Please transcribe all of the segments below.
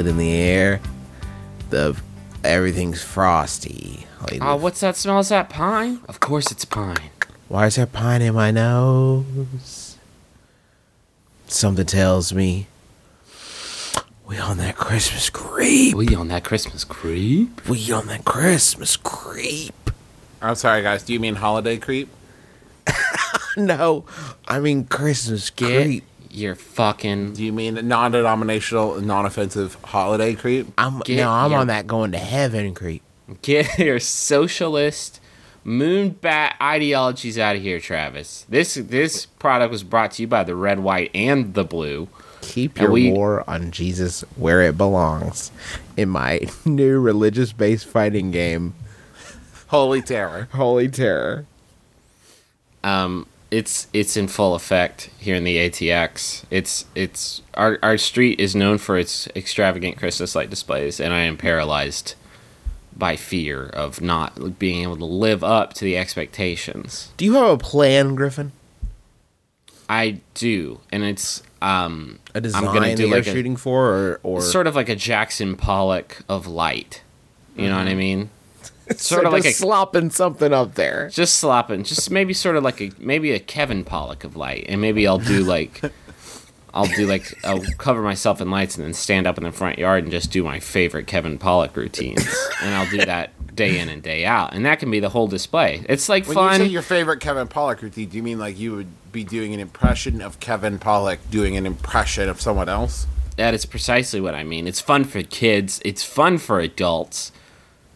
Can it in the air? The everything's frosty. Like, Oh, what's that smell? Is that pine? Of course it's pine. Why is there pine in my nose? Something tells me we on that Christmas creep. We on that Christmas creep? We on that Christmas creep. I'm sorry, guys. Do you mean holiday creep? No, I mean Christmas Get creep. Your fucking. Do you mean non-denominational, non-offensive holiday creep? I'm Get no, I'm your- on that going to heaven creep. Get your socialist moonbat ideologies out of here, Travis. This this product was brought to you by the red, white, and the blue. Keep your we- war on Jesus where it belongs. In my new religious-based fighting game, Holy terror. Holy Terror. Um, it's it's in full effect here in the ATX. It's it's our our street is known for its extravagant Christmas light displays, and I am paralyzed by fear of not being able to live up to the expectations. Do you have a plan, Griffin? I do, and it's um A design I'm gonna that do you're like shooting for, or or sort of like a Jackson Pollock of light. You know what I mean? So Sort of like just a slopping something up there. just slopping, just maybe sort of like a maybe a Kevin Pollak of light, and maybe I'll do like I'll do like I'll cover myself in lights and then stand up in the front yard and just do my favorite Kevin Pollak routines, and I'll do that day in and day out, and that can be the whole display. It's like When fun. you say your favorite Kevin Pollak routine, do you mean like you would be doing an impression of Kevin Pollak doing an impression of someone else? That is precisely what I mean. It's fun for kids. It's fun for adults.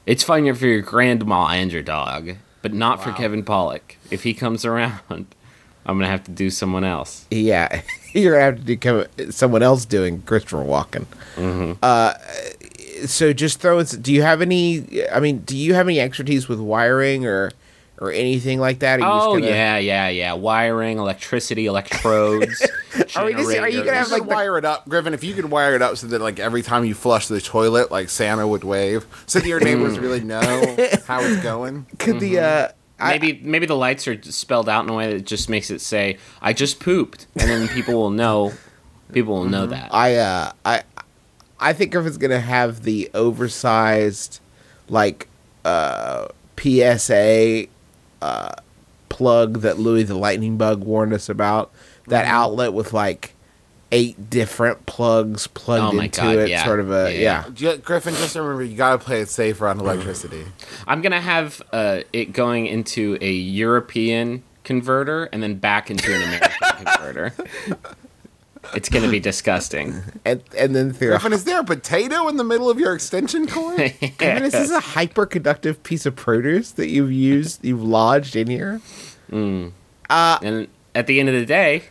It's funnier for your grandma and your dog, but not for Kevin Pollak. If he comes around, I'm gonna have to do someone else. Yeah, you're gonna have to do come, someone else doing Christopher Walken. Mm-hmm. Uh, so just throw. Do you have any? I mean, do you have any expertise with wiring or or anything like that? Are you just Oh gonna- yeah, yeah, yeah. Wiring, electricity, electrodes. Are we just- are you gonna have, like, like the- wire it up, Griffin. If you could wire it up so that like every time you flush the toilet, like Santa would wave, so that your neighbors really know how it's going. Could the uh, I- maybe maybe the lights are spelled out in a way that just makes it say "I just pooped," and then people will know. People will know that. I uh I I think Griffin's gonna have the oversized like uh PSA uh plug that Louie the Lightning Bug warned us about. That Mm-hmm. outlet with like eight different plugs plugged Oh into God, it, yeah. sort of a Yeah. yeah. Griffin, just remember you gotta play it safe around electricity. I'm gonna have uh, it going into a European converter and then back into an American converter. It's gonna be disgusting. And and then through Griffin, is there a potato in the middle of your extension cord? Griffin, is this a hyperconductive piece of produce that you've used you've lodged in here? Hmm. Uh, and at the end of the day,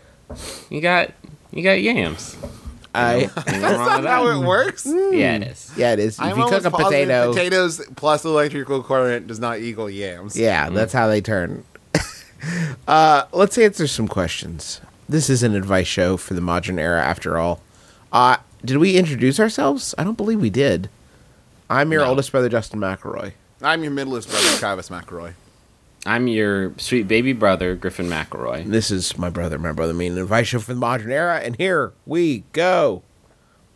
you got you got yams. I Ain't nothing wrong That's with not how it works. Hmm. Yeah, it is. yeah, it is. If I'm you cook a potato, potatoes plus electrical current does not equal yams. Yeah, that's hmm. how they turn. uh, let's answer some questions. This is an advice show for the modern era, after all. Uh, did we introduce ourselves? I don't believe we did. I'm your No. oldest brother, Justin McElroy. I'm your middleest brother, Travis McElroy. I'm your sweet baby brother, Griffin McElroy. This is my brother, my brother, me, an advice show for the modern era, and here we go.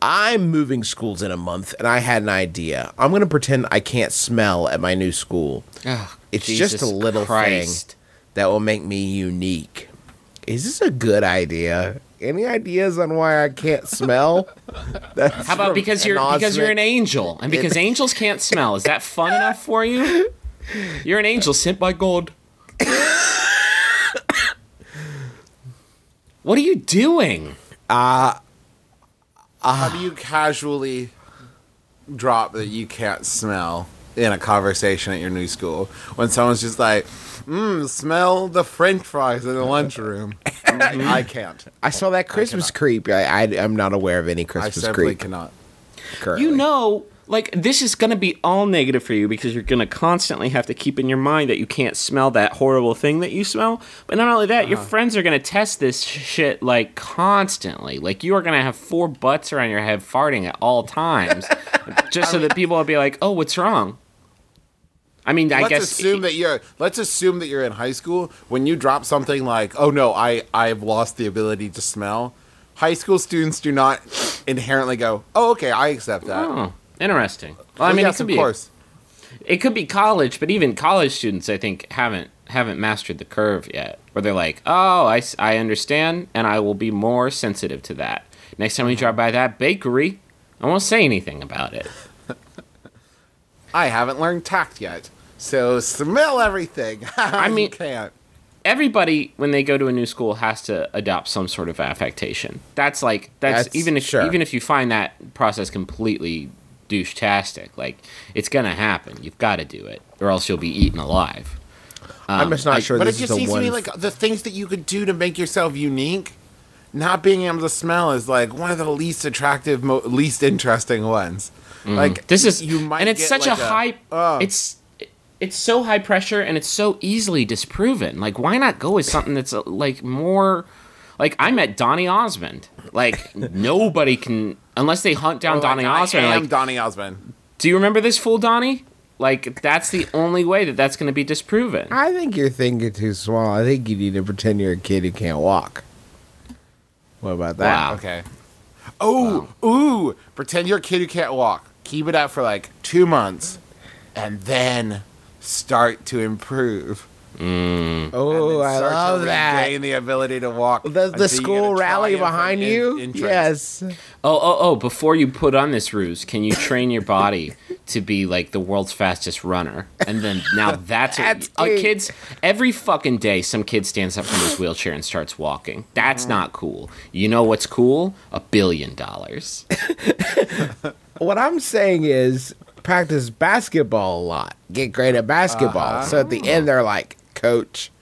I'm moving schools in a month, and I had an idea. I'm going to pretend I can't smell at my new school. Oh, It's Jesus just a little Christ. thing that will make me unique. Is this a good idea? Any ideas on why I can't smell? That's How about because you're because you're an angel and because angels can't smell? Is that fun enough for you? You're an angel sent by God. what are you doing? uh How do you casually drop that you can't smell in a conversation at your new school when someone's just like, "Mmm, smell the French fries in the lunchroom"? I'm like, I can't. I saw that Christmas creep. I, I I'm not aware of any I Christmas simply creep. cannot. currently. You know, like this is going to be all negative for you because you're going to constantly have to keep in your mind that you can't smell that horrible thing that you smell. But not only that, your uh-huh. friends are going to test this shit like constantly. Like you are going to have four butts around your head farting at all times, just so that people will be like, "Oh, what's wrong?" I mean, I let's guess assume that you're. Let's assume that you're in high school when you drop something like, "Oh no, I I've lost the ability to smell." High school students do not inherently go, "Oh, okay, I accept that." Oh, interesting. Well, I Oh, mean, yes, it could of be course. it could be college, but even college students, I think, haven't haven't mastered the curve yet. Where they're like, "Oh, I I understand, and I will be more sensitive to that." Next time we mm-hmm. drive by that bakery, I won't say anything about it. I haven't learned tact yet, so smell everything. I mean- can't. Everybody, when they go to a new school, has to adopt some sort of affectation. That's like that's, That's- even if sure. even if you find that process completely douche-tastic, like it's gonna happen. You've got to do it, or else you'll be eaten alive. I'm just not um, I- sure But it this just is the seems one. to me like the things that you could do to make yourself unique, not being able to smell is like one of the least attractive, mo- least interesting ones. Like This is you might and it's such like, a high. oh. It's it's so high pressure and it's so easily disproven. Like, why not go with something that's uh, like more? Like I met Donny Osmond. Like nobody can unless they hunt down Or, Donny like, Osmond. I am Like, Donny Osmond. do you remember this fool Donny? Like that's the only way that that's going to be disproven. I think you're thinking too small. I think you need to pretend you're a kid who can't walk. What about that? Wow. Okay. Oh, ooh! Pretend you're a kid who can't walk. Keep it up for like two months, and then start to improve. Oh, I love that. Regain the ability to walk. The, the school rally behind en- you? entrance. Yes. Oh, oh, oh! Before you put on this ruse, can you train your body to be like the world's fastest runner? And then now that's, That's uh, it. kids. Every fucking day, some kid stands up from his wheelchair and starts walking. That's not cool. You know what's cool? A billion dollars. What I'm saying is practice basketball a lot. Get great at basketball. So at the end, they're like, Coach,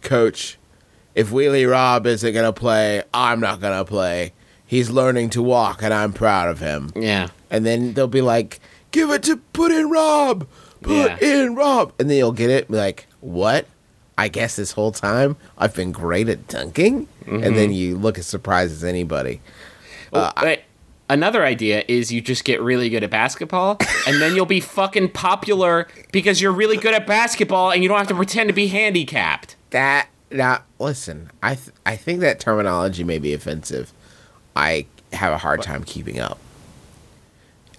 Coach, if Wheelie Rob isn't going to play, I'm not going to play. He's learning to walk, and I'm proud of him. Yeah. And then they'll be like, give it to put in Rob. Put Yeah. in Rob. And then you'll get it. Like, what? I guess this whole time I've been great at dunking? And mm-hmm. then you look as surprised as anybody. Oh, wait. Another idea is you just get really good at basketball, and then you'll be fucking popular because you're really good at basketball, and you don't have to pretend to be handicapped. That now listen, I th- I think that terminology may be offensive. I have a hard time keeping up.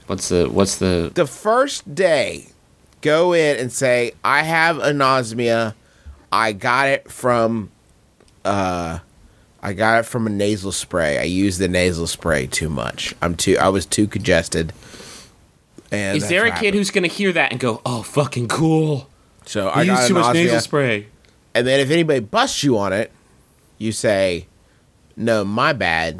What's the what's the The first day, go in and say, "I have anosmia. I got it from, uh, I got it from a nasal spray. I used the nasal spray too much. I'm too. I was too congested." And Is there a kid happened. who's gonna hear that and go, "Oh, fucking cool"? So I I got used too much nasal spray. And then if anybody busts you on it, you say, "No, my bad.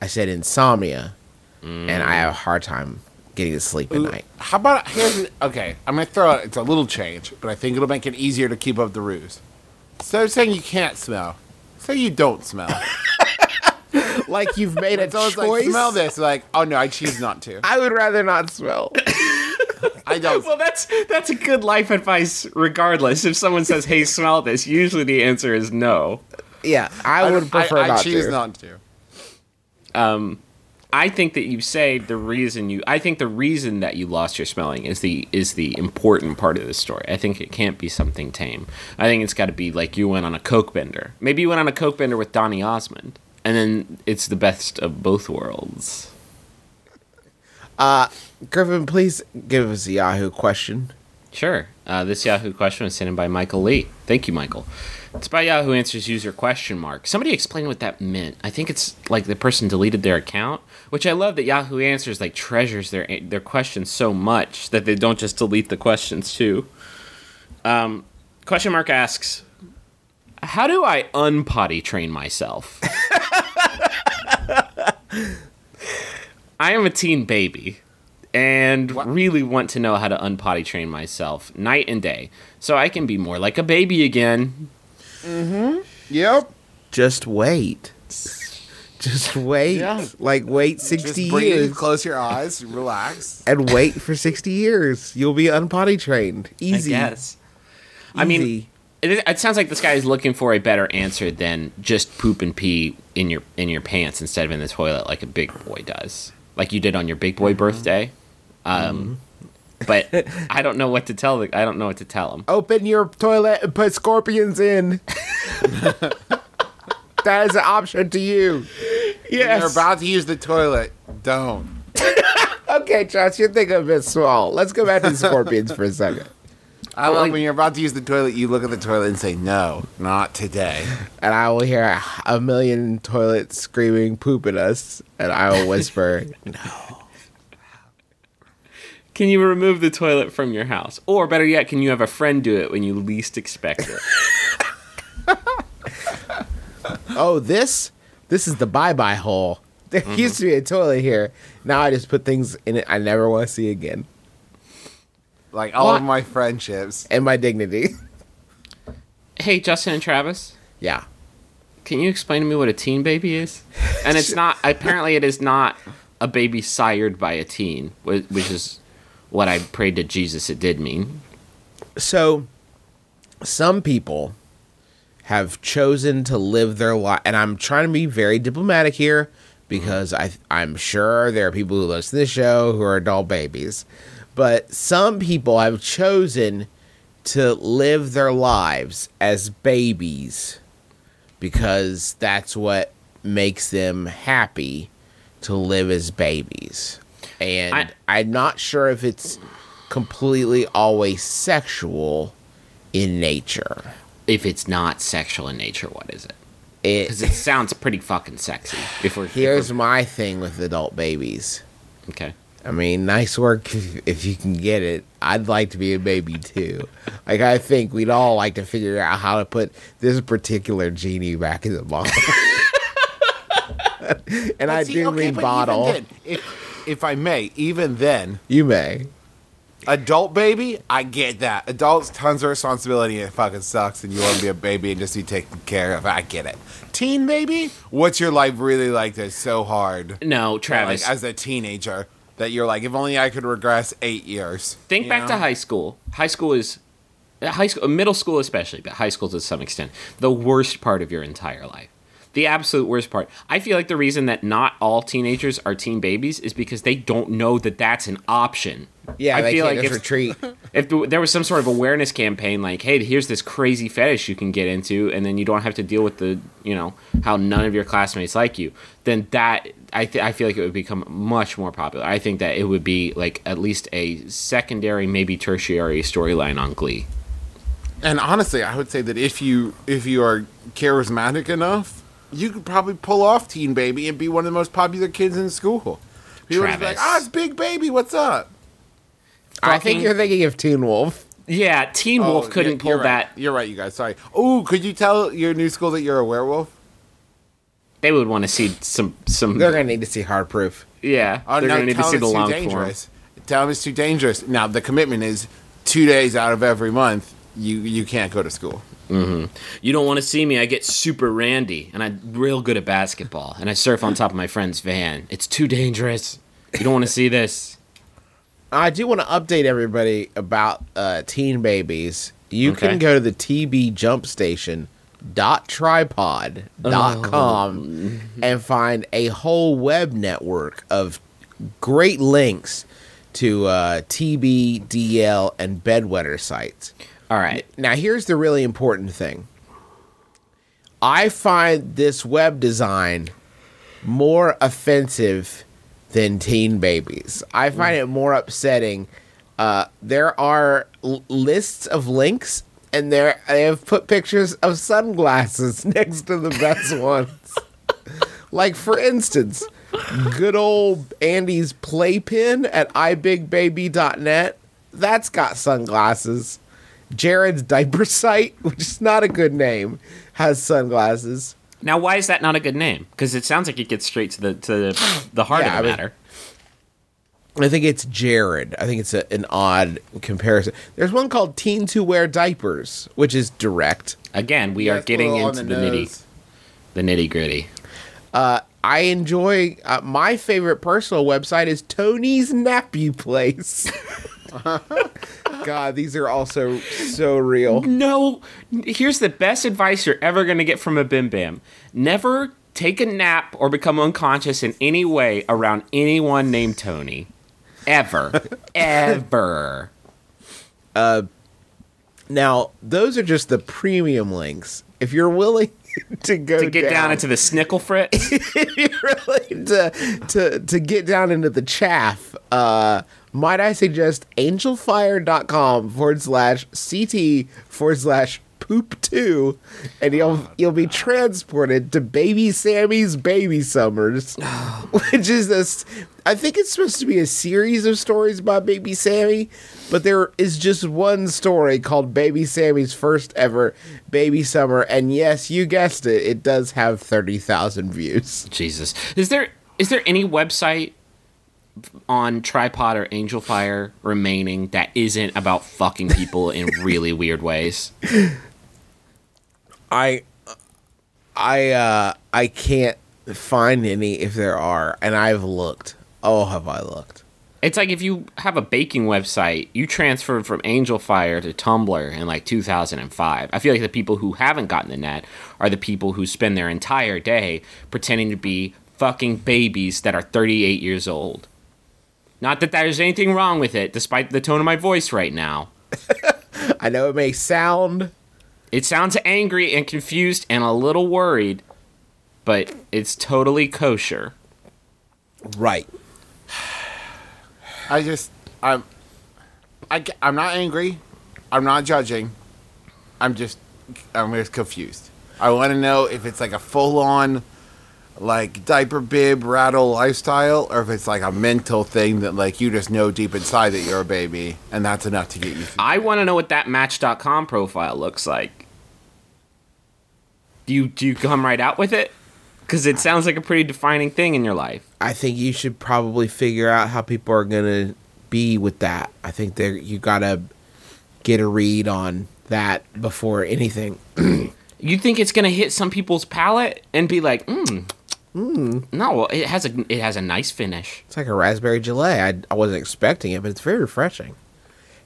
I said insomnia, and I have a hard time getting to sleep at night." How about here's an, okay? I'm gonna throw it. It's a little change, but I think it'll make it easier to keep up the ruse. Instead of saying you can't smell, say you don't smell. Like you've made a It's always choice. like smell this. Like oh no, I choose not to. I would rather not smell. I don't. Well, that's that's a good life advice. Regardless, if someone says, "Hey, smell this," usually the answer is no. yeah, I, I, would prefer I, I not choose to. not to. Um, I think that you say the reason you. I think the reason that you lost your smelling is the is the important part of the story. I think it can't be something tame. I think it's got to be like you went on a coke bender. Maybe you went on a coke bender with Donny Osmond, and then it's the best of both worlds. Uh Griffin, please give us a Yahoo question. Sure. Uh, this Yahoo question was sent in by Michael Lee. Thank you, Michael. It's by Yahoo Answers user question mark. Somebody explain what that meant. I think it's like the person deleted their account, which I love that Yahoo Answers like treasures their their questions so much that they don't just delete the questions too. Um, question mark asks, "How do I unpotty train myself?" I am a teen baby and What? really want to know how to unpotty train myself night and day so I can be more like a baby again. Mm-hmm. Yep. Just wait. Just wait. Yeah. Like wait Just 60 breathe, years. close your eyes, relax. and wait for 60 years. You'll be unpotty trained. Easy. I guess. I mean, it, it sounds like this guy is looking for a better answer than just poop and pee in your in your pants instead of in the toilet like a big boy does, like you did on your big boy mm-hmm. birthday. Um, mm-hmm. But I don't know what to tell. The, I don't know what to tell him. Open your toilet and put scorpions in. that is an option to you. Yes. When you're about to use the toilet, don't. Okay, Josh, you're thinking a bit small. Let's go back to the scorpions for a second. I love like- um, when you're about to use the toilet, you look at the toilet and say, "No, not today." And I will hear a, a million toilets screaming poop at us. And I will whisper, Can you remove the toilet from your house, or better yet, can you have a friend do it when you least expect it? oh, this? This is the bye bye hole. There used to be a toilet here. Now I just put things in it I never want to see again. Like all What? of my friendships. And my dignity. hey, Justin and Travis, yeah. can you explain to me what a teen baby is? And it's not. Apparently, it is not a baby sired by a teen, which is what I prayed to Jesus it did mean. So, some people have chosen to live their life, and I'm trying to be very diplomatic here because mm-hmm. I I'm sure there are people who listen to this show who are adult babies, but some people have chosen to live their lives as babies because that's what makes them happy to live as babies. And I- I'm not sure if it's completely always sexual in nature. If it's not sexual in nature, what is it? It, Because it sounds pretty fucking sexy. If we're if here's we're- my thing with adult babies. okay. I mean, nice work if, if you can get it. I'd like to be a baby too. Like I think we'd all like to figure out how to put this particular genie back in the bottle. and I See, do okay, mean bottle. then, if, if I may, even then, You may. adult baby, I get that. Adults, tons of responsibility, and it fucking sucks, and you want to be a baby and just be taken care of. I get it. Teen baby, what's your life really like that's so hard? No, Travis. Like, as a teenager, that you're like, if only I could regress eight years. Think you back to high school. High school is uh, high school, middle school especially, but high school to some extent, the worst part of your entire life. The absolute worst part. I feel like the reason that not all teenagers are teen babies is because they don't know that that's an option. Yeah, I they feel can't like just if, retreat. if there was some sort of awareness campaign like hey here's this crazy fetish you can get into and then you don't have to deal with the you know how none of your classmates like you then that i, th- I feel like it would become much more popular i think that it would be like at least a secondary maybe tertiary storyline on glee And honestly, I would say that if you if you are charismatic enough, you could probably pull off Teen Baby and be one of the most popular kids in school. People would be like, Travis. "Ah, it's Big Baby. What's up?" I think you're thinking of Teen Wolf. yeah teen wolf Oh, couldn't you're- pull right. that You're right, you guys. Sorry. Oh, could you tell your new school that you're a werewolf? they would want to see some some They're gonna need to see hard proof. yeah Oh, they're no, gonna need to see the it's too long form dangerous. Tell them it's too dangerous. Now the commitment is two days out of every month. You you can't go to school. You don't want to see me. I get super randy, and I'm real good at basketball, and I surf on top of my friend's van. It's too dangerous. You don't want to see this. I do want to update everybody about uh, teen babies. You Okay. can go to the TB Jump Station dot tripod dot com and find a whole web network of great links to uh, TB, DL, and bedwetter sites. All right. Now, here's the really important thing. I find this web design more offensive than teen babies. I find it more upsetting. Uh, there are l- lists of links, and there they have put pictures of sunglasses next to the best ones. Like, for instance, good old Andy's playpen at ibigbaby.net. That's got sunglasses. Jared's diaper site, which is not a good name, has sunglasses. Now, why is that not a good name? Because it sounds like it gets straight to the to the heart Yeah, of the I mean- matter. I think it's Jared. I think it's a, an odd comparison. There's one called Teens Who Wear Diapers, which is direct. Again, we are getting into the, nitty, the nitty gritty. I enjoy uh, my favorite personal website is Tony's Nappy Place. God, these are also so real. No, here's the best advice you're ever going to get from a Bim Bam. Never take a nap or become unconscious in any way around anyone named Tony. Ever. Ever. Uh, Now, those are just the premium links. If you're willing to go To get down, into the snickle frit. if you're willing to, to to get down into the chaff, uh, might I suggest angelfire.com forward slash CT forward slash poop two, and you'll you'll be transported to Baby Sammy's Baby Summers, oh, which is this. I think it's supposed to be a series of stories about Baby Sammy, but there is just one story called Baby Sammy's first ever Baby Summer, and yes, you guessed it, it does have thirty thousand views. Jesus. Is there is there any website on Tripod or Angel Fire remaining that isn't about fucking people in really weird ways? I I uh I can't find any if there are, and I've looked. Oh, have I looked? It's like if you have a baking website, you transferred from Angel Fire to Tumblr in like 2005. I feel like the people who haven't gotten the net are the people who spend their entire day pretending to be fucking babies that are 38 years old. Not that there's anything wrong with it, despite the tone of my voice right now. I know it may sound It sounds angry and confused and a little worried, but it's totally kosher. right. I just I'm I ge- I'm not angry. I'm not judging. I'm just I'm just confused. I want to know if it's like a full on like diaper bib rattle lifestyle or if it's like a mental thing that like you just know deep inside that you're a baby and that's enough to get you through. I want to know what that Match.com profile looks like. Do you do you come right out with it? Because it sounds like a pretty defining thing in your life. I think you should probably figure out how people are gonna be with that. I think there you gotta get a read on that before anything. You think it's gonna hit some people's palate and be like, mm, no, it has a it has a nice finish. It's like a raspberry gelée. I, I wasn't expecting it, but it's very refreshing.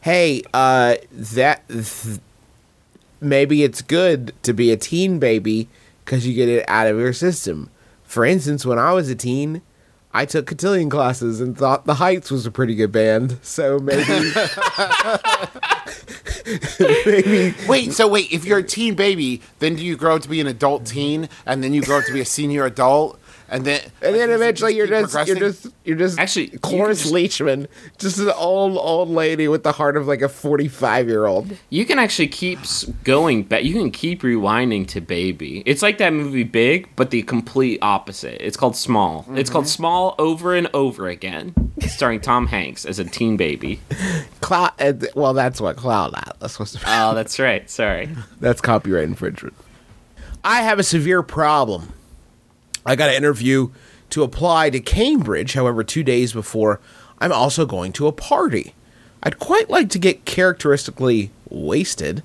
Hey, uh, that th- maybe it's good to be a teen baby because you get it out of your system. For instance, when I was a teen, I took cotillion classes and thought The Heights was a pretty good band. So maybe, maybe Wait, so wait, if you're a teen baby, then do you grow up to be an adult teen and then you grow up to be a senior adult and then And then like, does eventually you're just you're just you're just Actually, you Cloris can Leachman, just an old old lady with the heart of like a forty five year old. You can actually keep going back. You can keep rewinding to Baby. It's like that movie Big, but the complete opposite. It's called Small. It's called Small over and over again, starring Tom Hanks as a teen baby. Cloud. Uh, th- well, that's what Cloud Atlas was. Oh, that's right. Sorry. That's copyright infringement. I have a severe problem. I got an interview to apply to Cambridge, however, two days before I'm also going to a party. I'd quite like to get characteristically wasted,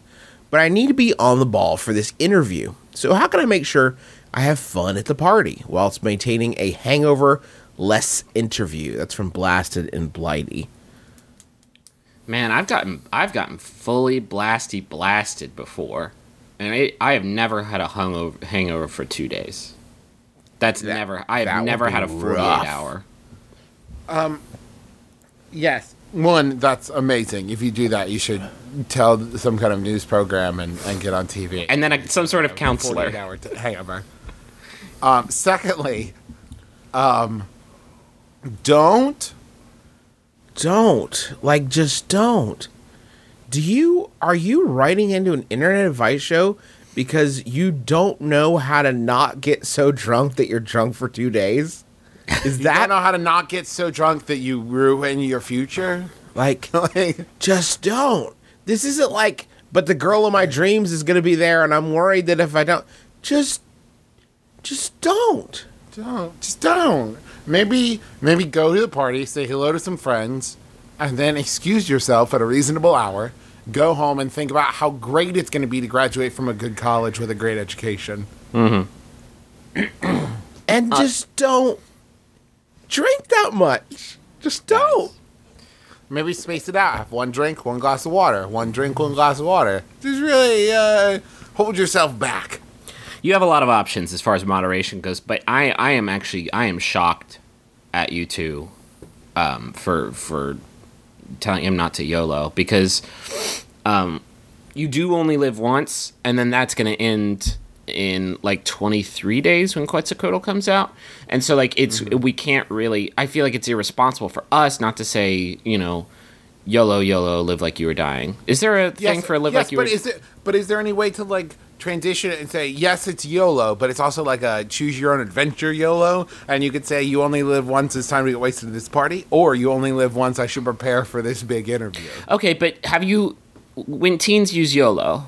but I need to be on the ball for this interview. So, how can I make sure I have fun at the party whilst maintaining a hangover less interview? That's from Blasted and Blighty. Man, I've gotten I've gotten fully blasty blasted before, and I I have never had a hungover hangover for two days. That's never. I have never had a forty-eight rough. hour. Um. Yes. One, that's amazing. If you do that, you should tell some kind of news program and, and get on TV. And then a, some sort of counselor. 48 hour t- hangover. Um, secondly, um, don't don't like just don't do you are you writing into an internet advice show because you don't know how to not get so drunk that you're drunk for two days is you that don't know how to not get so drunk that you ruin your future. like Like, just don't this isn't like but the girl of my dreams is gonna be there and i'm worried that if i don't just just don't don't just don't. Maybe maybe go to the party, say hello to some friends, and then excuse yourself at a reasonable hour. Go home and think about how great it's going to be to graduate from a good college with a great education. and just don't drink that much. Just don't. Maybe space it out. Have one drink, one glass of water. One drink, one glass of water. Just really uh, hold yourself back. You have a lot of options as far as moderation goes, but I, I am actually I am shocked at you two um, for for telling him not to YOLO because um, you do only live once, and then that's going to end in like 23 days when Quetzalcoatl comes out. And so like it's we can't really I feel like it's irresponsible for us not to say, you know, YOLO YOLO live like you were dying. Is there a thing for a live yes, like you but were is it? But is there any way to like transition and say yes, it's YOLO, but it's also like a choose your own adventure YOLO, and you could say you only live once. It's time to get wasted at this party, or you only live once. I should prepare for this big interview. Okay, but have you when teens use YOLO,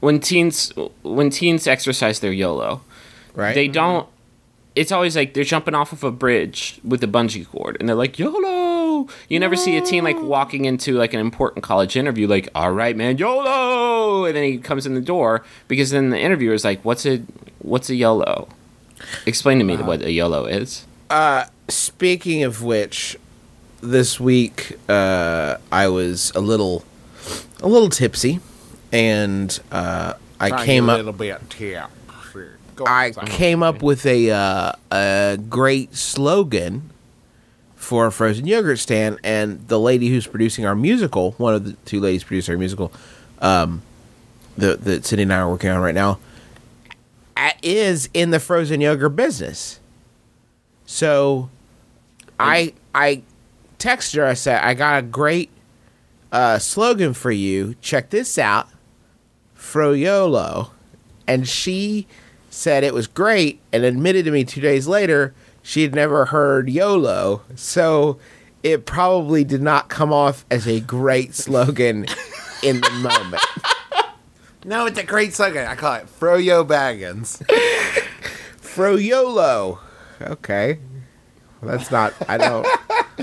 when teens when teens exercise their YOLO, Right? they don't it's always like they're jumping off of a bridge with a bungee cord and they're like YOLO. You never see a teen like walking into like an important college interview like, "All right, man, YOLO." And then he comes in the door because then the interviewer is like, "What's a what's a YOLO?" Explain to me what a YOLO is. Uh, Speaking of which, this week uh, I was a little, a little tipsy, and uh, I Trying came a up. little bit. Yeah. Go I came up with a uh, a great slogan for a frozen yogurt stand, and the lady who's producing our musical, one of the two ladies producing our musical, um, the that Cindy and I are working on right now, is in the frozen yogurt business. So, I I texted her. I said I got a great uh, slogan for you. Check this out, Froyolo, and she said it was great and admitted to me two days later she had never heard YOLO. So it probably did not come off as a great slogan in the moment. No, it's a great slogan. I call it Froyo Baggins. Froyolo. Okay. Well, that's not. I don't.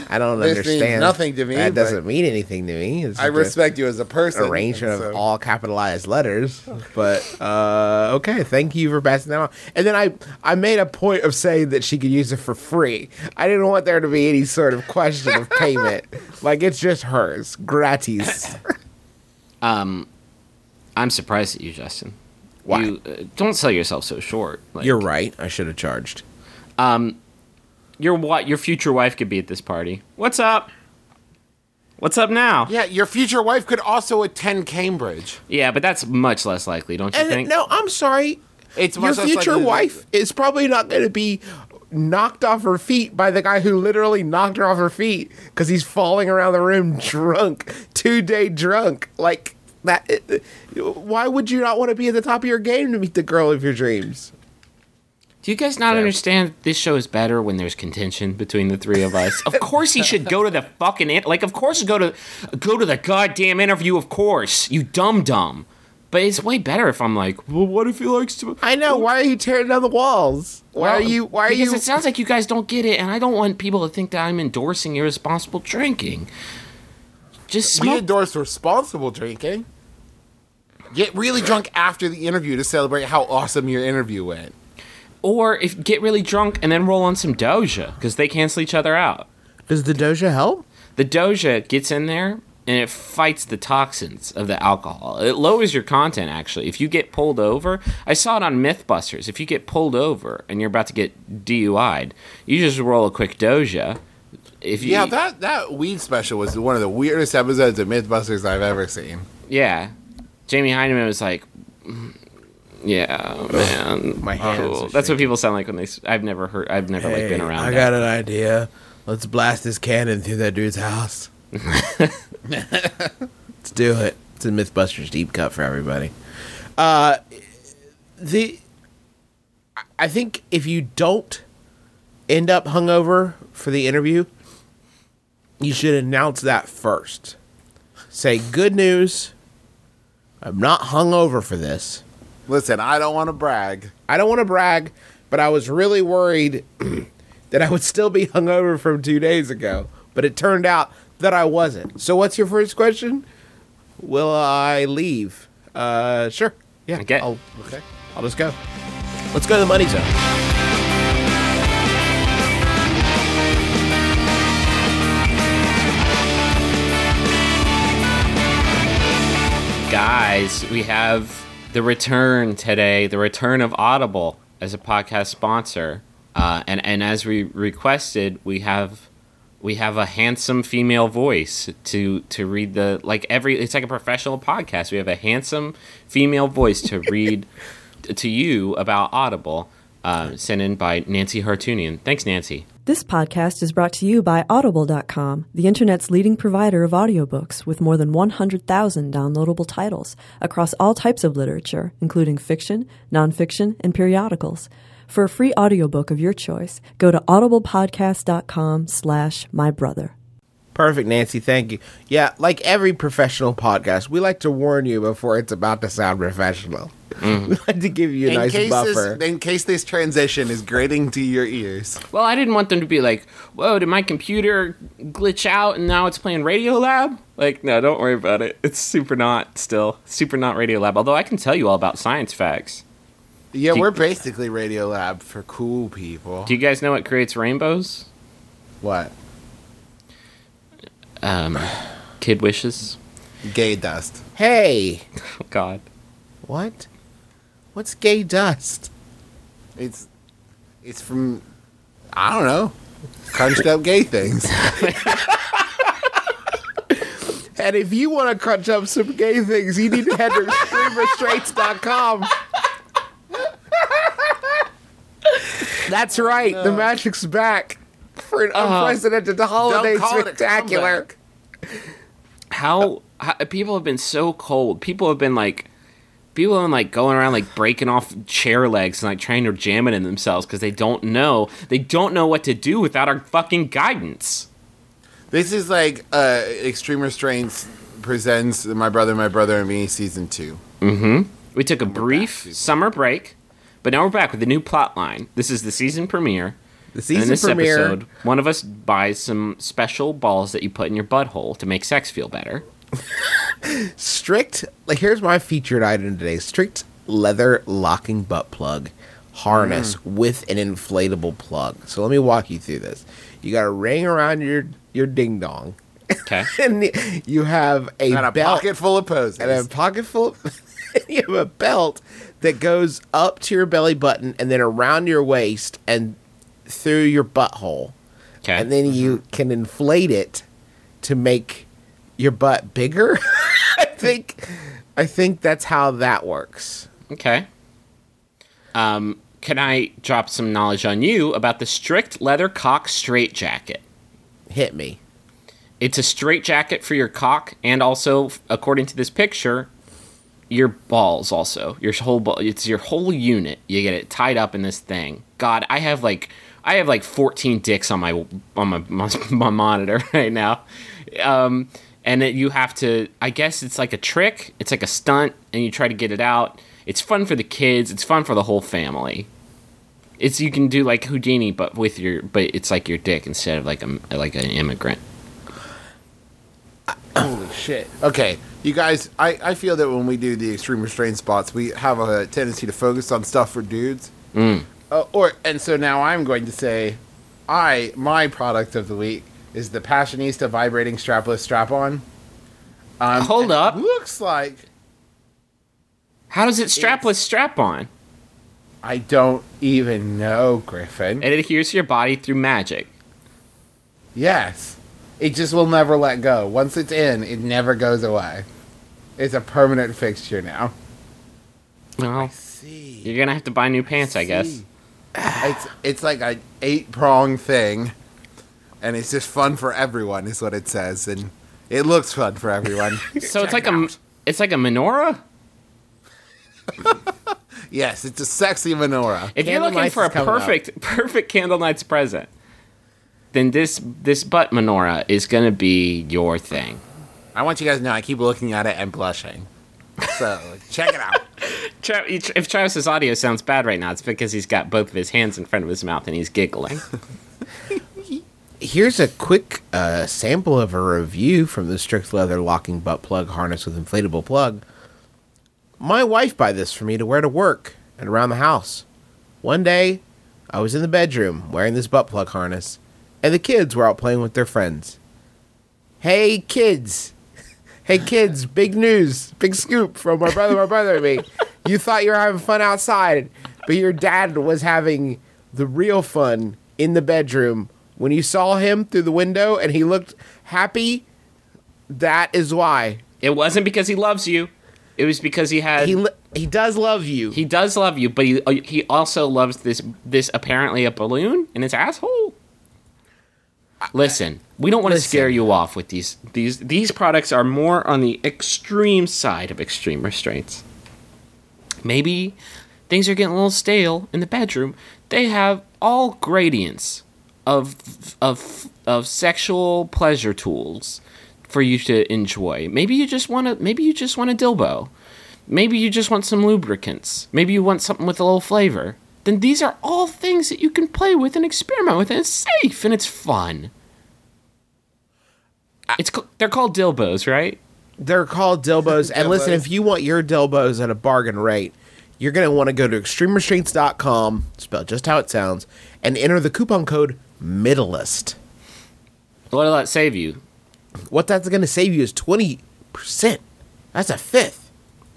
I don't This means understand. nothing to me, That doesn't mean anything to me. It's I respect you as a person. Arrangement so- of all capitalized letters, but uh, okay. Thank you for passing that on. And then I, I made a point of saying that she could use it for free. I didn't want there to be any sort of question of payment. like it's just hers, gratis. Um I'm surprised at you, Justin. Why? You uh, don't sell yourself so short. Like, You're right. I should have charged. Your what your future wife could be at this party. What's up? What's up now? Yeah, your future wife could also attend Cambridge. Yeah, but that's much less likely, don't you And think? no, I'm sorry. It's Your much less future likely wife is probably not going to be knocked off her feet by the guy who literally knocked her off her feet because he's falling around the room drunk, two day drunk. Like that. Why would you not want to be at the top of your game to meet the girl of your dreams? Do you guys not understand this show is better when there's contention between the three of us? Of course he should go to the fucking in- like of course go to go to the goddamn interview of course. You dumb dumb. But it's way better if I'm like, well, what if he likes to? I know. Why are you tearing down the walls? Why are you? Why are because you? it sounds like you guys don't get it, and I don't want people to think that I'm endorsing irresponsible drinking. Just We smoke. endorse responsible drinking. Get really drunk after the interview to celebrate how awesome your interview went. Or if get really drunk and then roll on some Doja because they cancel each other out. Does the doja help? The Doja gets in there and it fights the toxins of the alcohol. It lowers your content actually. If you get pulled over, I saw it on Mythbusters. If you get pulled over and you're about to get DUI'd, you just roll a quick Doja. If you, Yeah, that that weed special was one of the weirdest episodes of MythBusters I've ever seen. yeah, Jamie Hyneman was like, "Mm, "Yeah, man, my hands cool." That's what people sound like when they. I've never heard. I've never like been around. I that. got an idea. Let's blast this cannon through that dude's house. Let's do it. It's a MythBusters deep cut for everybody. Uh, the I think if you don't end up hungover for the interview, you should announce that first. Say good news. I'm not hungover for this. Listen, I don't want to brag. I don't want to brag, but I was really worried that I would still be hungover from two days ago. But it turned out that I wasn't. So, what's your first question? Will I leave? Uh, sure. Yeah. Okay. I'll, okay. I'll just go. Let's go to the money zone. Guys, we have the return today, the return of Audible as a podcast sponsor. Uh, and, and as we requested, we have we have a handsome female voice to to read the like every it's like a professional podcast. We have a handsome female voice to read to you about Audible, uh, sent in by Nancy Hartunian. Thanks, Nancy. This podcast is brought to you by Audible.com, the internet's leading provider of audiobooks with more than 100,000 downloadable titles across all types of literature, including fiction, nonfiction, and periodicals. For a free audiobook of your choice, go to audiblepodcast.com slash my brother. Perfect, Nancy. Thank you. Yeah, like every professional podcast, we like to warn you before it's about to sound professional. Mm-hmm. We like to give you a In nice case, buffer. this, in case this transition is grating to your ears. Well, I didn't want them to be like, "Whoa, did my computer glitch out and now it's playing Radio Lab? Like, no, don't worry about it. It's super not still super not Radio Lab. Although I can tell you all about science facts. Yeah, Do- we're basically Radio Lab for cool people. Do you guys know what creates rainbows? What? Um, kid wishes. Gay dust. hey, Oh God. what? What's gay dust? It's it's from I don't know. Crunched up gay things. And if you want to crunch up some gay things, you need to head to extremerestraints.com. That's right. The magic's back for an unprecedented holiday Don't call it a spectacular. How, how people have been so cold. People have been like. People have been like going around like breaking off chair legs and like trying to jam it in themselves because they don't know they don't know what to do without our fucking guidance. This is like uh Extreme Restraints presents My Brother, My Brother and Me season two. We took a brief summer break, but now we're back with a new plot line. This is the season premiere. The And in this premiere. episode, one of us buys some special balls that you put in your butthole to make sex feel better. strict like here's my featured item today strict leather locking butt plug harness Mm. with an inflatable plug so let me walk you through this you got a ring around your your ding dong Okay. and you have a, And a belt pocket full of poses. and a pocket full of, you have a belt that goes up to your belly button and then around your waist and through your butthole Okay. and then you can inflate it to make your butt bigger. I think I think that's how that works. okay. Um, can I drop some knowledge on you about the strict leather cock straight jacket? Hit me. It's a straight jacket for your cock, and also, according to this picture, your balls. Also, your whole ball. It's your whole unit. You get it tied up in this thing. God, I have like I have like 14 dicks on my on my my, my monitor right now. Um, and it, you have to. I guess it's like a trick. It's like a stunt, and you try to get it out. It's fun for the kids. It's fun for the whole family. It's you can do like Houdini, but with your but it's like your dick instead of like a like an immigrant. Holy shit. Okay, you guys, I, I feel that when we do the extreme restraint spots, we have a tendency to focus on stuff for dudes. Mm. Uh, or and so now I'm going to say, I my product of the week is the Passionista vibrating strapless strap-on. Um, Hold up. looks like How does it strapless strap on? I don't even know, Griffin. It adheres to your body through magic. yes, it just will never let go. Once it's in, it never goes away. It's a permanent fixture now. Well, See. you're gonna have to buy new pants, I guess. See. it's it's like a eight prong thing, and it's just fun for everyone, is what it says, and it looks fun for everyone. So it's like a it's like a menorah. yes, it's a sexy menorah. If you're looking for a is coming up. perfect perfect Candlenights present, then this this butt menorah is gonna be your thing. I want you guys to know I keep looking at it and blushing. So check it out. Tra- if Travis's audio sounds bad right now, it's because he's got both of his hands in front of his mouth and he's giggling. Here's a quick uh, sample of a review from the Strict Leather locking butt plug harness with inflatable plug. My wife buy this for me to wear to work and around the house. One day, I was in the bedroom wearing this butt plug harness, and the kids were out playing with their friends. Hey, kids! Hey, kids! Big news, big scoop from my brother, my brother, and me. You thought you were having fun outside, but your dad was having the real fun in the bedroom. When you saw him through the window and he looked happy, that is why It wasn't because he loves you. It was because he had he he, does love you. He does love you, but he uh, he also loves this this apparently a balloon in his asshole. Listen, we don't want to scare you off with these these these products are more on the extreme side of extreme restraints. Maybe things are getting a little stale in the bedroom. They have all gradients of of of sexual pleasure tools for you to enjoy. Maybe you just want to maybe you just want a dilbo. Maybe you just want some lubricants. Maybe you want something with a little flavor. Then these are all things that you can play with and experiment with, and it's safe and it's fun. It's they're called dilbos, right? They're called dilbos. and listen, if you want your dilbos at a bargain rate, you're going to want to go to extremerestraints.com, spelled just how it sounds, and enter the coupon code MIDDLEST. What'll that save you? What that's going to save you is 20%. That's a fifth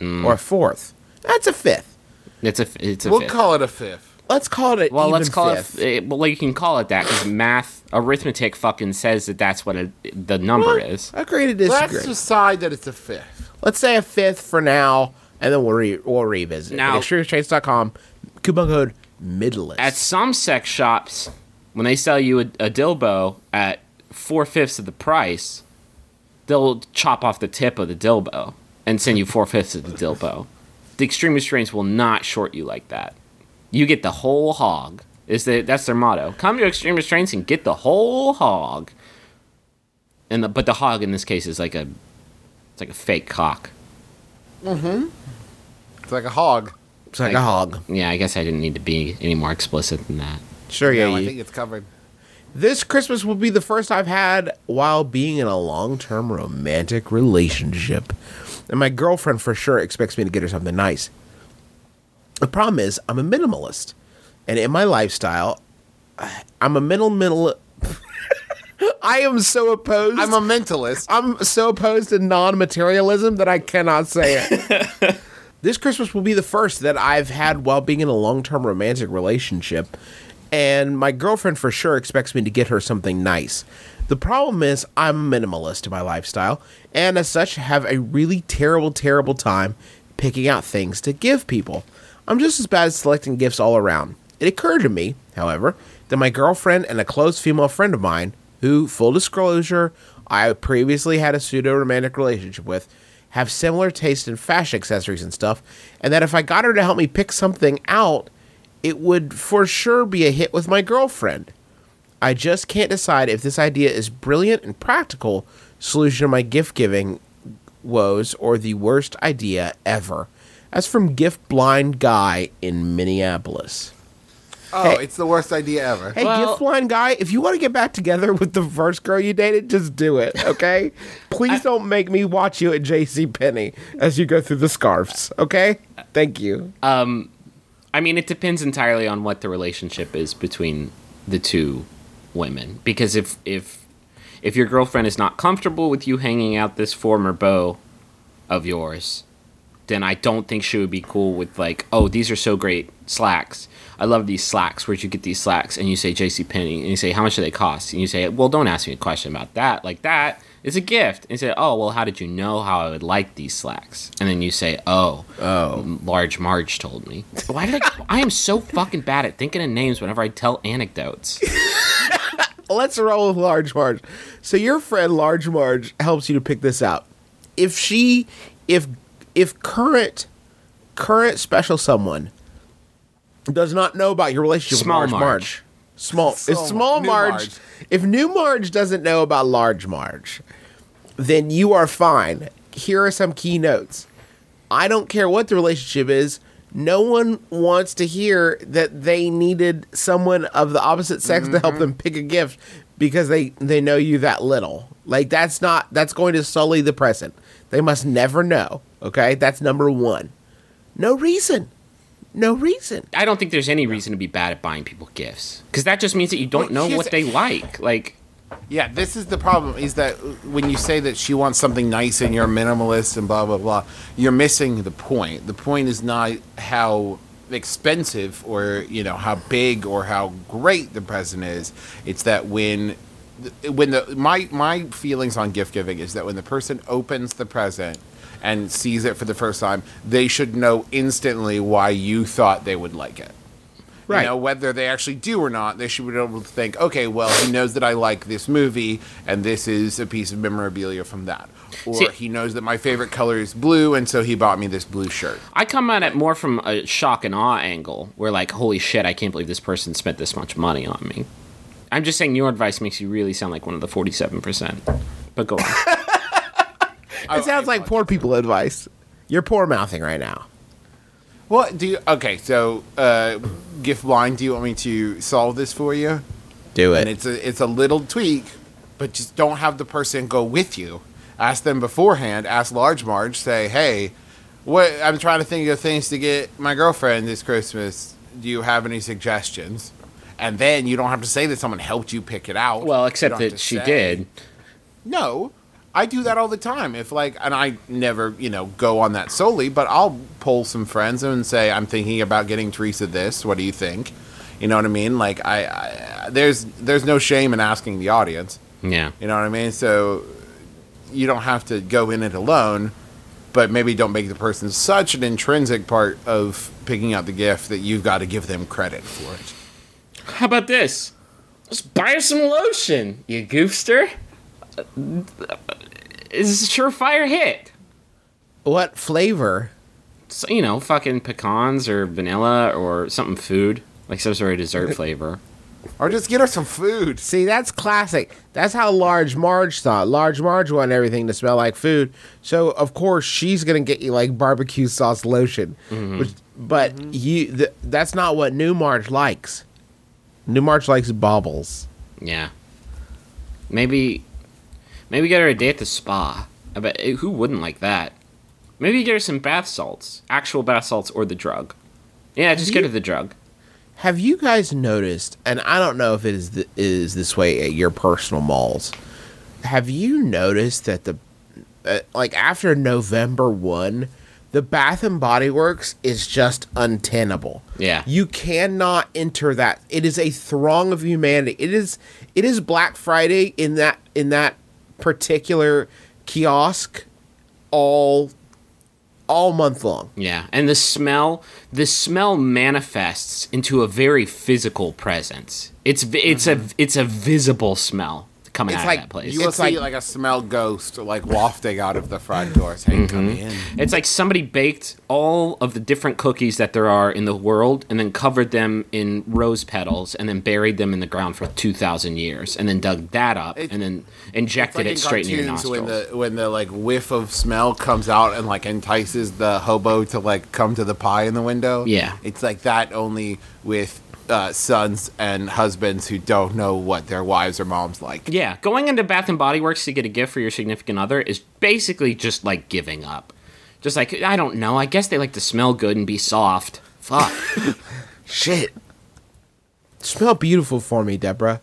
Mm. or a fourth. That's a fifth. It's a it's a We'll fifth. call it a fifth. Let's call it an well, even let's call fifth. it. eh, Well, you can call it that because math, arithmetic, fucking says that that's what a, the number is. I agree to disagree. Let's decide that it's a fifth. Let's say a fifth for now, and then we'll, re- we'll revisit. Now- At extremerestraints.com, coupon code MIDDLEST. At some sex shops, when they sell you a, a dilbo at four fifths of the price, they'll chop off the tip of the dilbo and send you four fifths of the dilbo. The extreme restraints will not short you like that. You get the whole hog. Is the that's their motto? Come to extreme restraints and get the whole hog. And the, but the hog in this case is like a it's like a fake cock. Mm-hmm. It's like a hog. It's like a hog. Yeah, I guess I didn't need to be any more explicit than that. Sure, yeah. no, I think it's covered. This Christmas will be the first I've had while being in a long term romantic relationship. And my girlfriend for sure expects me to get her something nice. The problem is, I'm a minimalist. And in my lifestyle, I'm a middle middle. I am so opposed. I'm a mentalist. I'm so opposed to non-materialism that I cannot say it. this Christmas will be the first that I've had while being in a long-term romantic relationship, and my girlfriend for sure expects me to get her something nice. The problem is I'm a minimalist in my lifestyle, and as such have a really terrible, terrible time picking out things to give people. I'm just as bad at selecting gifts all around. It occurred to me, however, that my girlfriend and a close female friend of mine, who, full disclosure, I previously had a pseudo romantic relationship with, have similar taste in fashion accessories and stuff, and that if I got her to help me pick something out, it would for sure be a hit with my girlfriend. I just can't decide if this idea is brilliant and practical solution to my gift giving woes or the worst idea ever. That's from Gift Blind Guy in Minneapolis. Oh, Hey. it's the worst idea ever. Hey, Well- Gift Blind Guy, if you want to get back together with the first girl you dated, just do it, okay? Please don't make me watch you at J.C. Penney as you go through the scarves, okay? Thank you. Um, I mean, it depends entirely on what the relationship is between the two women. Because if if if your girlfriend is not comfortable with you hanging out this former beau of yours, then I don't think she would be cool with like, oh, these are so great slacks. I love these slacks. Where'd you get these slacks? And you say J.C. Penney, and you say how much do they cost? And you say, well, don't ask me a question about that. Like that is a gift. And you say, oh, well, how did you know how I would like these slacks? And then you say, oh, oh, large Marge told me. Why did I? I am so fucking bad at thinking of names whenever I tell anecdotes. Let's roll with Large Marge. So your friend Large Marge helps you to pick this out. If she, if if current current special someone does not know about your relationship Small with Large Marge. Marge, small if Small small New Marge, Marge. if New Marge doesn't know about Large Marge, then you are fine. Here are some key notes. I don't care what the relationship is. No one wants to hear that they needed someone of the opposite sex to help mm-hmm. them pick a gift because they they know you that little. Like that's not that's going to sully the present. They must never know. Okay, that's number one. No reason. No reason. I don't think there's any reason to be bad at buying people gifts because that just means that you don't Well, know what they like. Like, Yeah, this is the problem. Is that when you say that she wants something nice and you're minimalist and blah blah blah, you're missing the point. The point is not how expensive or you know how big or how great the present is. It's that when when the my my feelings on gift giving is that when the person opens the present and sees it for the first time, they should know instantly why you thought they would like it. Right. You know, whether they actually do or not, they should be able to think, okay, well, he knows that I like this movie, and this is a piece of memorabilia from that. Or See- he knows that my favorite color is blue, and so he bought me this blue shirt. I come at it more from a shock and awe angle, where like, holy shit, I can't believe this person spent this much money on me. I'm just saying your advice makes you really sound like one of the 47%. But go on. It sounds like poor people advice. You're poor mouthing right now. What do you? Okay, so uh, gift blind. Do you want me to solve this for you? Do it. And it's a it's a little tweak, but just don't have the person go with you. Ask them beforehand. Ask Large Marge. Say, hey, what? I'm trying to think of things to get my girlfriend this Christmas. Do you have any suggestions? And then you don't have to say that someone helped you pick it out. Well, except that she say- did. No, I do that all the time. If like, and I never, you know, go on that solely, but I'll pull some friends and say, I'm thinking about getting Teresa this. What do you think? You know what I mean? Like, I, I there's there's no shame in asking the audience. Yeah. You know what I mean? So you don't have to go in it alone, but maybe don't make the person such an intrinsic part of picking out the gift that you've got to give them credit for it. How about this? Let's buy her some lotion, you goofster. Uh, it's a surefire hit. What flavor? So, you know, fucking pecans or vanilla or something food, like some sort of dessert flavor. Or just get her some food. See, that's classic. That's how Large Marge thought. Large Marge wanted everything to smell like food. So, of course, she's going to get you like barbecue sauce lotion. Mm-hmm. Which, but mm-hmm. you th- that's not what New Marge likes. New Marge likes baubles. Yeah. Maybe, maybe get her a day at the spa. I bet eh, who wouldn't like that. Maybe get her some bath salts, actual bath salts, or the drug. Yeah, just get her the drug. Have you guys noticed, and I don't know if it is, th- is this way at your personal malls, have you noticed that the, uh, like after November 1, the Bath and Body Works is just untenable. Yeah. You cannot enter that. It is a throng of humanity. It is it is Black Friday in that in that particular kiosk all all month long. Yeah, and the smell, the smell manifests into a very physical presence. It's it's a it's a visible smell coming It's out like of that place. You will It's see like- like, a smell ghost like wafting out of the front door saying, mm-hmm. come in. It's like somebody baked all of the different cookies that there are in the world and then covered them in rose petals and then buried them in the ground for 2,000 years and then dug that up It- and then injected like it in straight into your cartoons nostrils. when the when the like whiff of smell comes out and like entices the hobo to like come to the pie in the window. Yeah. it's like that only with uh, sons and husbands who don't know what their wives or moms like. yeah, going into Bath and Body Works to get a gift for your significant other is basically just like giving up. Just like, I don't know, I guess they like to smell good and be soft. Fuck. Shit. Smell beautiful for me, Deborah.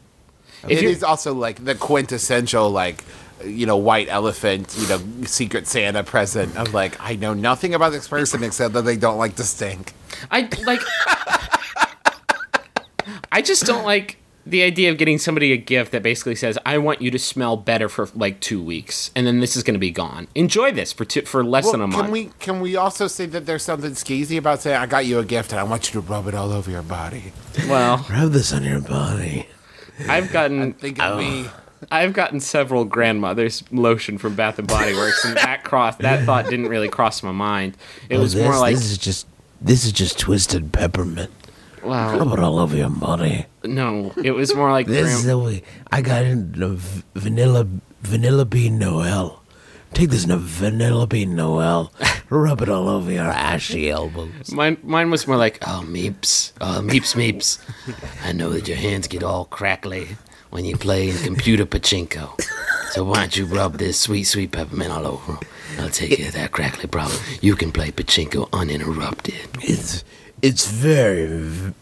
If It also like the quintessential like you know white elephant you know secret Santa present of like I know nothing about this person except that they don't like to stink. I like. I just don't like the idea of getting somebody a gift that basically says, "I want you to smell better for like two weeks, and then this is going to be gone. Enjoy this for two, for less Well, than a month." can we can we also say that there's something skeezy about saying I got you a gift and I want you to rub it all over your body? well, Rub this on your body. I've gotten Think of me. Oh. I've gotten several grandmothers lotion from Bath and Body Works, and that cross that thought didn't really cross my mind. It oh, was more like, this is just this is just twisted peppermint. Wow, Rub it all over your body. no, it was more like This is the way I got into v- vanilla vanilla bean Noel. Take this n- vanilla bean Noel. Rub it all over your ashy elbows. Mine, mine was more like, oh, meeps, oh, meeps, meeps. I know that your hands get all crackly. when you play computer pachinko. So why don't you rub this sweet, sweet peppermint all over? I'll take care of that crackly problem. You can play pachinko uninterrupted. It's it's very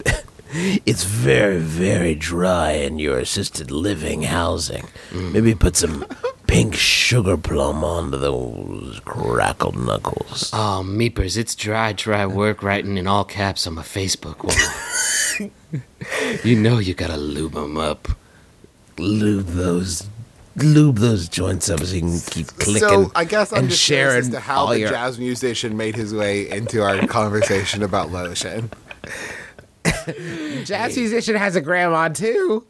it's very very dry in your assisted living housing. Mm. Maybe put some pink sugar plum onto those crackled knuckles. Oh, Meepers, it's dry, dry work writing in all caps on my Facebook wall. you know you gotta lube 'em up. Lube those lube those joints up so you can keep clicking. So I guess I'm and just curious sharing as to how the your- jazz musician made his way into our conversation about lotion. jazz musician has a grandma too.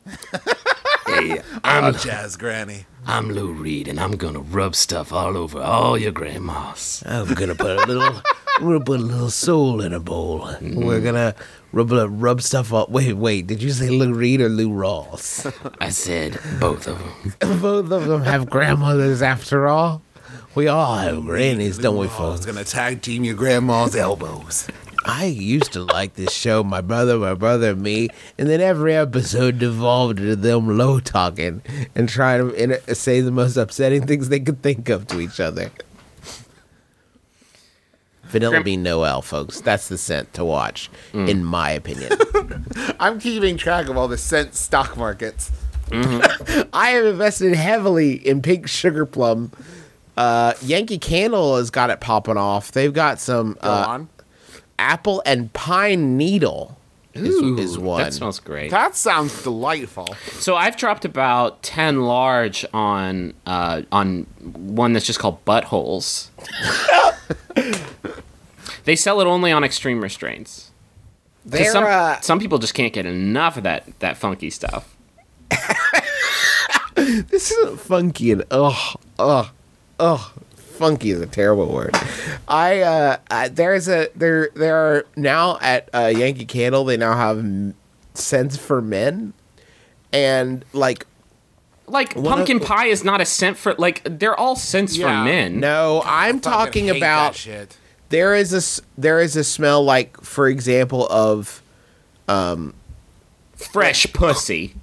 Hey, I'm oh, I'm, jazz granny. I'm Lou Reed, and I'm gonna rub stuff all over all your grandmas. I'm gonna put a little, I'm gonna put a little soul in a bowl. We're mm. gonna rub rub stuff up. Wait, wait. Did you say Lou Reed or Lou Rawls? I said both of them. Both of them have grandmothers after all. We all have grannies, don't we, I was folks? gonna tag team your grandma's elbows. I used to like this show, my brother, my brother, and me, and then every episode devolved into them low talking and trying to say the most upsetting things they could think of to each other. Vanilla Gram- Bean Noel, folks. That's the scent to watch, Mm. in my opinion. I'm keeping track of all the scent stock markets. I have invested heavily in pink sugar plum. Uh, Yankee Candle has got it popping off. They've got some Go uh, on. apple and pine needle. Is, Ooh, is one. That smells great. That sounds delightful. So I've dropped about ten large on uh, on one that's just called buttholes. they sell it only on extreme restraints. Some, uh, some people just can't get enough of that that funky stuff. This isn't funky and ugh, ugh, ugh. Funky is a terrible word. I uh, I, there's a there there are now at uh, Yankee Candle they now have m- scents for men, and like Like pumpkin of- pie is not a scent for like they're all scents Yeah. for men. no, I'm talking hate that about shit. There is a there is a smell like for example of um, Fresh pussy.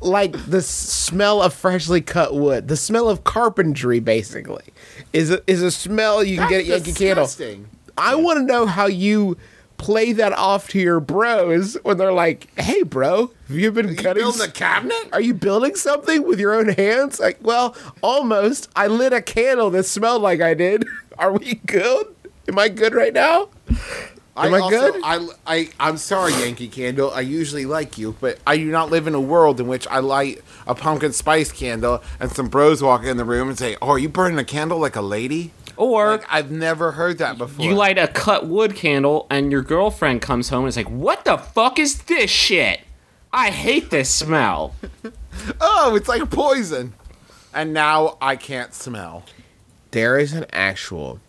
like the smell of freshly cut wood, the smell of carpentry basically is a, is a smell you can get at That's Yankee Candle. disgusting. I want to know how you play that off to your bros when they're like, "Hey, bro, have you been You cutting? building s- a cabinet? Are you building something with your own hands?" Like, well, almost. I lit a candle that smelled like I did. Are we good? Am I good right now? Am I, also- good? I, I, I'm sorry, Yankee Candle. I usually like you, but I do not live in a world in which I light a pumpkin spice candle and some bros walk in the room and say, "Oh, are you burning a candle like a lady?" Or Like, I've never heard that before. you light a cut wood candle and your girlfriend comes home and is like, "What the fuck is this shit? I hate this smell." oh, it's like poison. And now I can't smell. there is an actual,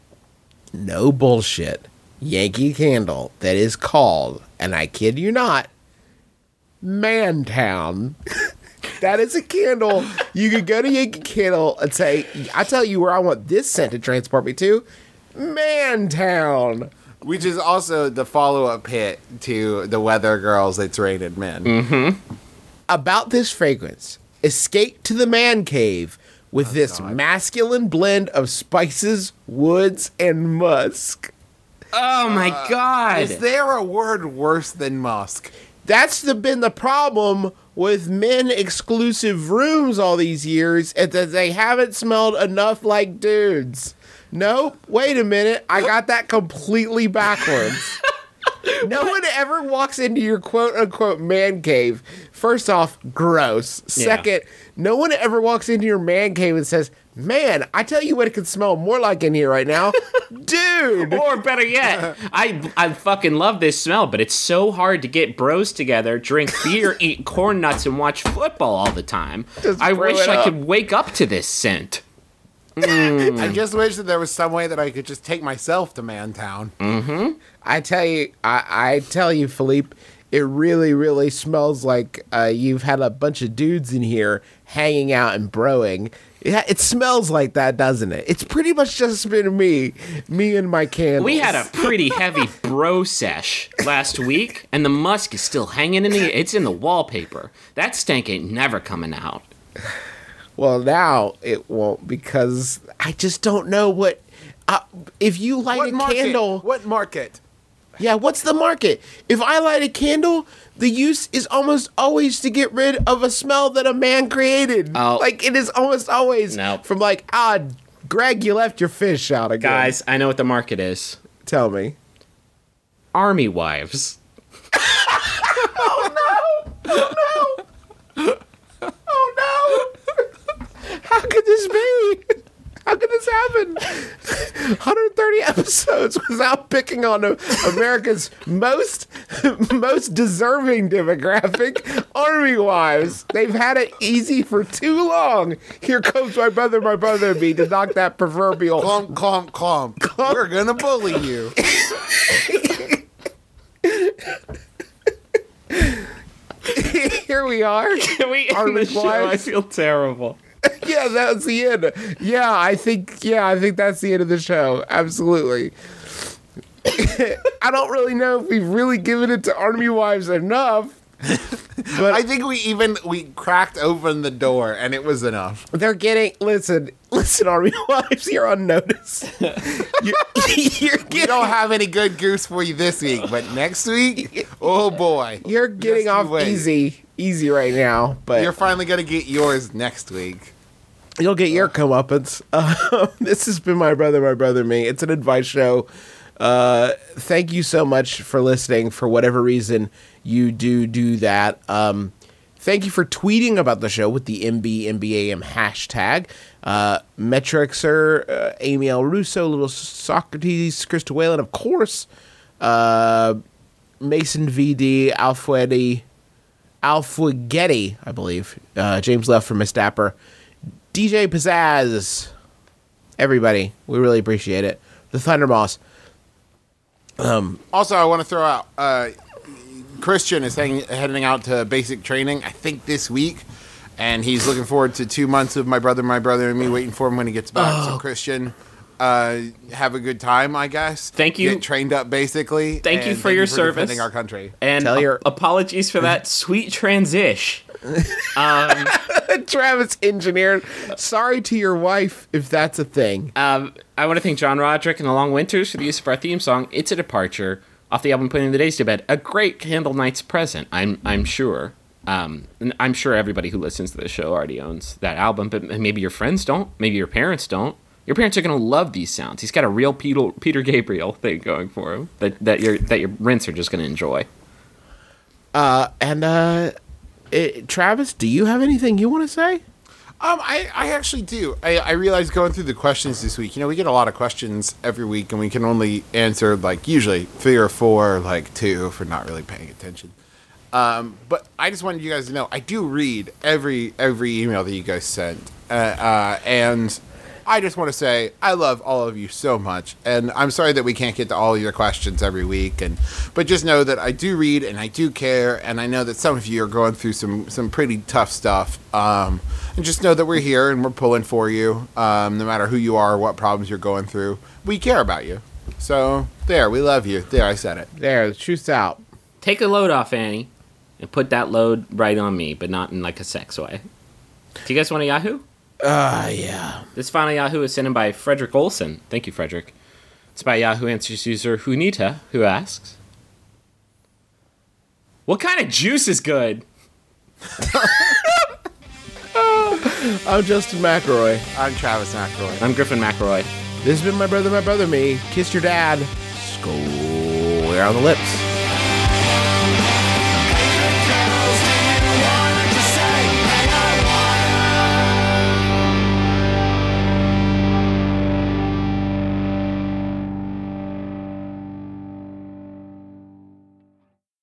no bullshit, Yankee candle that is called, and I kid you not, Mantown. that is a candle. You could go to Yankee Candle and say, I tell you where I want this scent to transport me to. Mantown. Which is also the follow-up hit to the Weather Girls. It's rated men. Mm-hmm. About this fragrance, escape to the man cave with oh, this masculine blend of spices, woods, and musk. Oh my uh, god. Is there a word worse than musk? that's the been the problem with men exclusive rooms all these years is that they haven't smelled enough like dudes. Nope. Wait a minute. I got that completely backwards. no one ever walks into your quote unquote man cave. First off, gross. Second, no one ever walks into your man cave and says, Man, I tell you what it could smell more like in here right now. Dude. Or better yet, I I fucking love this smell, but it's so hard to get bros together, drink beer, eat corn nuts, and watch football all the time. Just I wish I could wake up to this scent. Mm. I just wish that there was some way that I could just take myself to Mantown. Mm-hmm. I tell you, I, I tell you, Philippe, it really, really smells like uh, you've had a bunch of dudes in here hanging out and broing. Yeah, it smells like that, doesn't it? It's pretty much just been me, me and my candles. We had a pretty heavy bro sesh last week, and the musk is still hanging in the. It's in the wallpaper. That stank ain't never coming out. Well, now it won't because I just don't know what. Uh, if you light What a market? candle, What market? Yeah, what's the market? If I light a candle, the use is almost always to get rid of a smell that a man created. Oh. like it is almost always from like ah, Greg, you left your fish out again. Guys, I know what the market is. tell me. Army wives. Oh no! Oh no! Oh no! How could this be? How could this happen? 130 episodes without picking on America's most most deserving demographic, army wives. They've had it easy for too long. Here comes my brother, my brother, and me to knock that proverbial. Clomp, clomp, clomp. We're gonna bully you. Here we are. Can we end Army the show? I feel terrible. yeah, that's the end. Yeah, I think yeah, I think that's the end of the show. Absolutely. I don't really know if we've really given it to Army Wives enough. But I think we even we cracked open the door and it was enough. they're getting listen, listen, Army Wives, you're on notice. You're, you're We don't have any good goose for you this week, but next week, oh boy, you're getting Just off wait. easy, easy right now. But You're finally gonna get yours next week. You'll get your comeuppance. Uh, this has been my brother, my brother, me. It's an advice show. Uh, thank you so much for listening. For whatever reason you do do that. Um, thank you for tweeting about the show with the MBMBAM hashtag. Uh, Metrixer, uh, Amy L. Russo, Little Socrates, Krista Whalen, of course. Uh, Mason VD, Alfuedi, Alfuegetti, I believe. Uh, James Left from Miss Dapper. DJ Pizzazz. Everybody, we really appreciate it. The Thunderboss. Also, I want to throw out uh, Christian is hang- heading out to basic training. I think this week, and he's looking forward to two months of my brother, my brother, and me waiting for him when he gets back. So, Christian, uh, have a good time, I guess. Thank you. Get trained up, basically. Thank you and for your service. defending our country. And Tell a- your- apologies for that sweet transition. Travis Engineer. Sorry to your wife if that's a thing. Um, I want to thank John Roderick and the Long Winters for the use of our theme song. It's a departure off the album Putting the Days to Bed. A great Candlenights present. I'm I'm sure. Um, I'm sure everybody who listens to the show already owns that album, but maybe your friends don't. Maybe your parents don't. Your parents are gonna love these sounds. He's got a real Peter, Peter Gabriel thing going for him that that your that your rents are just gonna enjoy. And, uh, it, Travis, do you have anything you want to say? Um, I, I actually do. I, I realized going through the questions this week, you know, we get a lot of questions every week, and we can only answer, like, usually three or four, like, two we're not really paying attention. Um, but I just wanted you guys to know I do read every every email that you guys send, uh, uh, and I just want to say I love all of you so much, and I'm sorry that we can't get to all your questions every week, and but just know that I do read and I do care, and I know that some of you are going through some some pretty tough stuff, um, and just know that we're here and we're pulling for you, um, no matter who you are, or what problems you're going through, we care about you. So there, we love you. There, I said it. There, the truth's out. Take a load off, Annie, and put that load right on me, but not in like a sex way. Do you guys want a Yahoo? Uh, yeah. This final Yahoo is sent in by Frederick Olson. Thank you, Frederick. It's by Yahoo Answers user Hunita, who asks, "What kind of juice is good?" I'm Justin McElroy. I'm Travis McElroy. I'm Griffin McElroy. This has been my brother, my brother, me. Kiss your dad. Square on the lips.